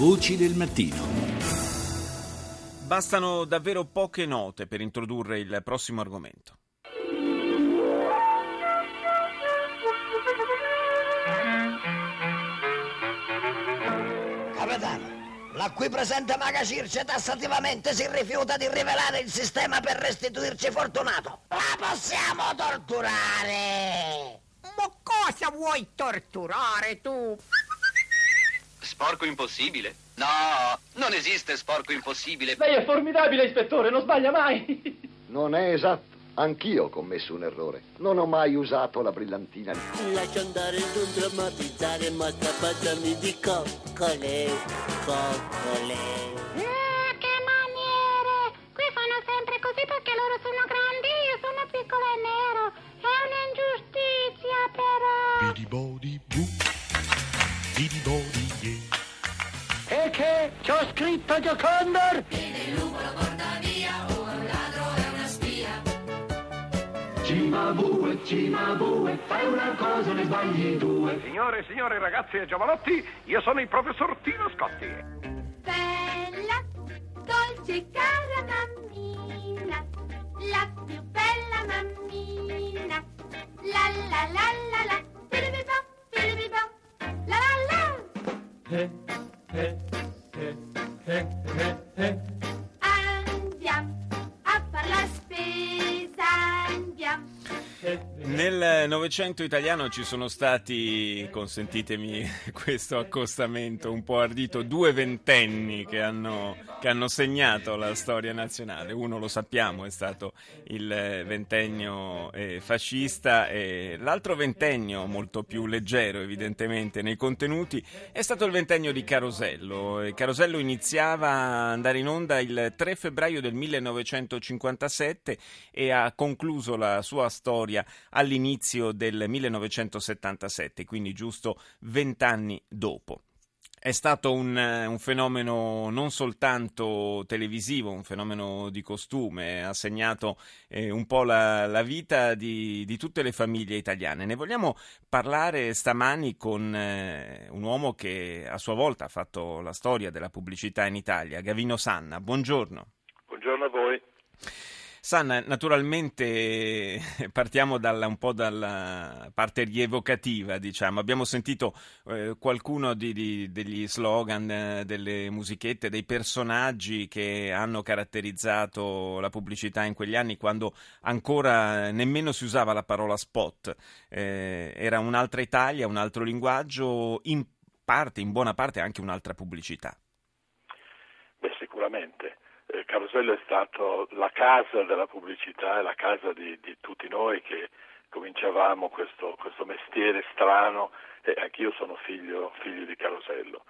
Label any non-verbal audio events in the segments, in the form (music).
Voci del mattino. Bastano davvero poche note per introdurre il prossimo argomento. Capitano, la qui presente Maga Circe tassativamente si rifiuta di rivelare il sistema per restituirci Fortunato. La possiamo torturare! Ma cosa vuoi torturare tu? Sporco impossibile? No, non esiste sporco impossibile. Lei è formidabile, ispettore, non sbaglia mai. (laughs) Non è esatto. Anch'io ho commesso un errore. Non ho mai usato la brillantina. Lascio andare non drammatizzare, ma tapatami di coccole, coccole. C'ho scritto Giocondor? Cimabue, Cimabue, fai una cosa ne sbagli due. Signore e signori, ragazzi e giovanotti, io sono il professor Tino Scotti. Bella, dolce, cara mammina, la più bella mammina. La la la la la, piribibo, piribibo, la la la. Novecento italiano ci sono stati, consentitemi (laughs) questo accostamento un po' ardito, due ventenni che hanno, che hanno segnato la storia nazionale. Uno lo sappiamo, è stato il ventennio eh, fascista e l'altro ventennio, molto più leggero evidentemente nei contenuti, è stato il ventennio di Carosello. Carosello iniziava a andare in onda il 3 febbraio del 1957 e ha concluso la sua storia all'inizio del 1977, quindi giusto vent'anni dopo. È stato un, un, fenomeno non soltanto televisivo, un fenomeno di costume, ha segnato eh, un po' la, la vita di, di, tutte le famiglie italiane. Ne vogliamo parlare stamani con eh, un uomo che a sua volta ha fatto la storia della pubblicità in Italia, Gavino Sanna. Buongiorno. Buongiorno a voi. Sanna, naturalmente (laughs) partiamo dalla, un po' dalla parte rievocativa, diciamo. Abbiamo sentito eh, qualcuno di, di, degli slogan, eh, delle musichette, dei personaggi che hanno caratterizzato la pubblicità in quegli anni quando ancora nemmeno si usava la parola spot. Eh, era un'altra Italia, un altro linguaggio, in parte, in buona parte anche un'altra pubblicità. Beh, sicuramente. Carosello è stato la casa della pubblicità e la casa di, di tutti noi che cominciavamo questo, questo, mestiere strano e anch'io sono figlio, figlio di Carosello.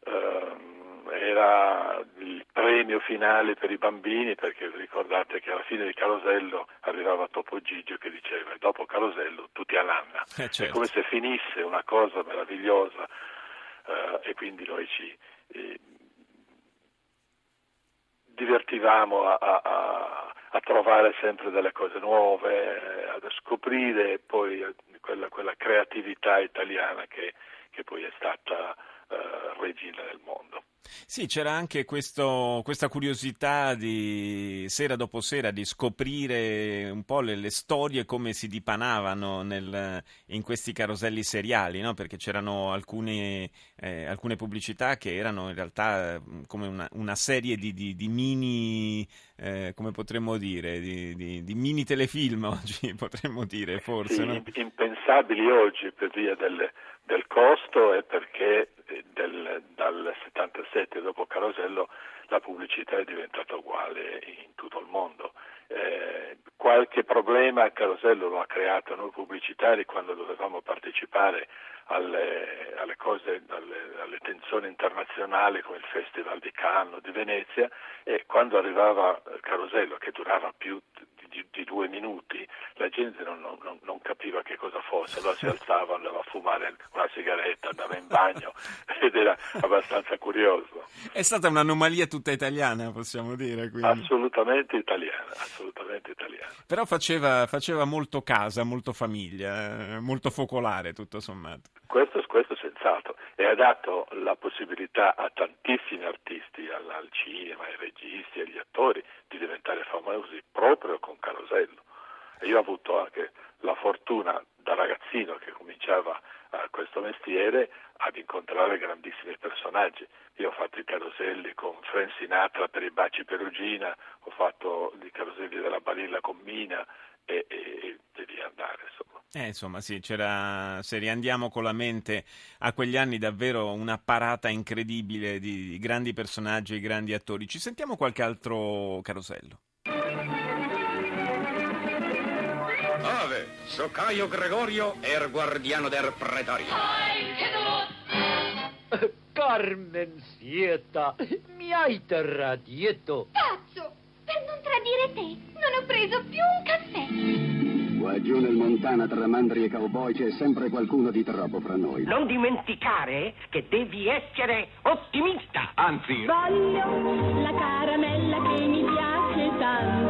Uh, era il premio finale per i bambini perché ricordate che alla fine di Carosello arrivava Topo Gigio che diceva dopo Carosello tutti a nanna. Eh, certo. È come se finisse una cosa meravigliosa uh, e quindi noi ci... Eh, divertivamo a, a, a, trovare sempre delle cose nuove, a scoprire poi quella, quella creatività italiana che, che, poi è stata regina del mondo. Sì, c'era anche questo, questa curiosità di sera dopo sera di scoprire un po' le, le storie come si dipanavano nel, in questi caroselli seriali, no? perché c'erano alcune, eh, alcune, pubblicità che erano in realtà come una, una serie di, di, di mini, eh, come potremmo dire, di, di, mini telefilm (laughs) oggi, potremmo dire forse. Sì, no? impensabili oggi per via del, del costo e perché del, dal 77 dopo Carosello la pubblicità è diventata uguale in tutto il mondo. Eh, qualche problema Carosello lo ha creato noi pubblicitari quando dovevamo partecipare alle, alle cose, alle, alle tensioni internazionali come il Festival di Cannes, di Venezia e quando arrivava Carosello che durava più di, di due minuti la gente non, non, non, capiva che cosa fosse, allora si alzava, andava a fumare una sigaretta, andava in bagno (laughs) ed era abbastanza curioso. È stata un'anomalia tutta italiana, possiamo dire. Quindi. Assolutamente italiana, assolutamente italiana. Però faceva, faceva molto casa, molto famiglia, eh, molto focolare tutto sommato. Questo, questo senz'altro. e ha dato la possibilità a tantissimi artisti, al, al cinema, ai registi, agli attori di diventare famosi proprio con Carosello. E io ho avuto anche la fortuna da ragazzino che cominciava uh, questo mestiere ad incontrare grandissimi personaggi. Io ho fatto i caroselli con Frank Sinatra per i baci Perugina, ho fatto i caroselli della Balilla con Mina e, e, e via andare. Insomma. Eh, insomma, sì, c'era, se riandiamo con la mente a quegli anni, davvero una parata incredibile di, di grandi personaggi e grandi attori. Ci sentiamo qualche altro carosello. Ave, so Caio Gregorio, er guardiano del pretorio. Carmen Sieta, mi hai tradito. Cazzo! Per non tradire te, non ho preso più un caffè. Qua giù nel Montana tra mandri e cowboy c'è sempre qualcuno di troppo fra noi. Non dimenticare che devi essere ottimista. Anzi, Voglio la caramella che mi piace tanto.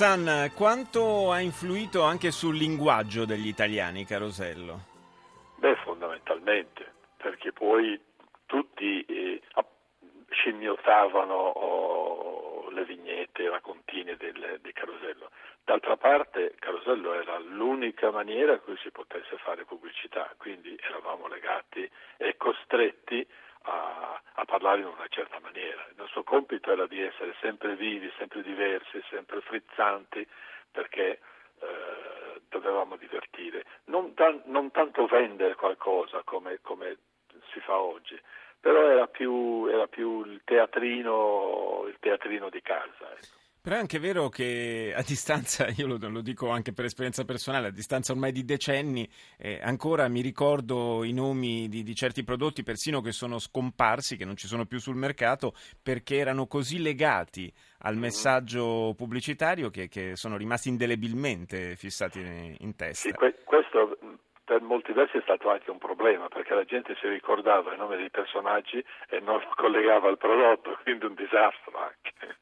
San, quanto ha influito anche sul linguaggio degli italiani, Carosello? Beh, fondamentalmente, perché poi tutti eh, scimmiottavano oh, le vignette, i raccontini del, di Carosello. D'altra parte Carosello era l'unica maniera in cui si potesse fare pubblicità, quindi eravamo legati e costretti a, a, parlare in una certa maniera. Il nostro compito era di essere sempre vivi, sempre diversi, sempre frizzanti, perché eh, dovevamo divertire. Non, tan- non, tanto vendere qualcosa come, come si fa oggi, però era più, era più il, teatrino, il teatrino di casa. Ecco. Però è anche vero che a distanza, io lo, lo, dico anche per esperienza personale, a distanza ormai di decenni, eh, ancora mi ricordo i nomi di, di, certi prodotti, persino che sono scomparsi, che non ci sono più sul mercato, perché erano così legati al messaggio pubblicitario che, che sono rimasti indelebilmente fissati in, in testa. Sì, que- questo per molti versi è stato anche un problema perché la gente si ricordava il nome dei personaggi e non lo (laughs) collegava al prodotto, quindi un disastro anche.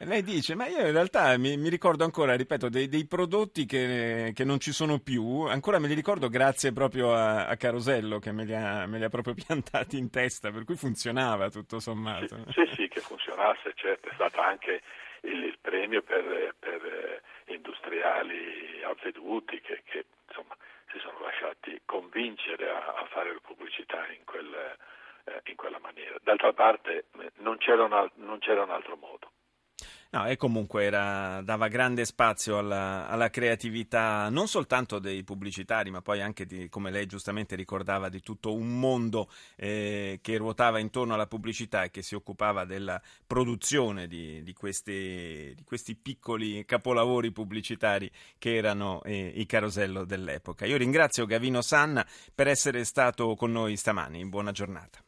Lei dice, ma io in realtà mi, mi ricordo ancora, ripeto, dei, dei prodotti che, che, non ci sono più, ancora me li ricordo grazie proprio a, a Carosello che me li, ha, me li, ha, proprio (laughs) piantati in testa, per cui funzionava tutto sommato. Sì, sì, sì che funzionasse, certo, è stato anche il, il premio per, per eh, industriali avveduti che, che insomma si sono lasciati convincere a, a fare pubblicità in, quel, eh, in, quella maniera. D'altra parte non c'era un, non c'era un altro modo. No, e comunque era, dava grande spazio alla, alla, creatività non soltanto dei pubblicitari, ma poi anche, di, come lei giustamente ricordava, di tutto un mondo eh, che ruotava intorno alla pubblicità e che si occupava della produzione di, di, questi, di questi, piccoli capolavori pubblicitari che erano eh, i carosello dell'epoca. Io ringrazio Gavino Sanna per essere stato con noi stamani. Buona giornata.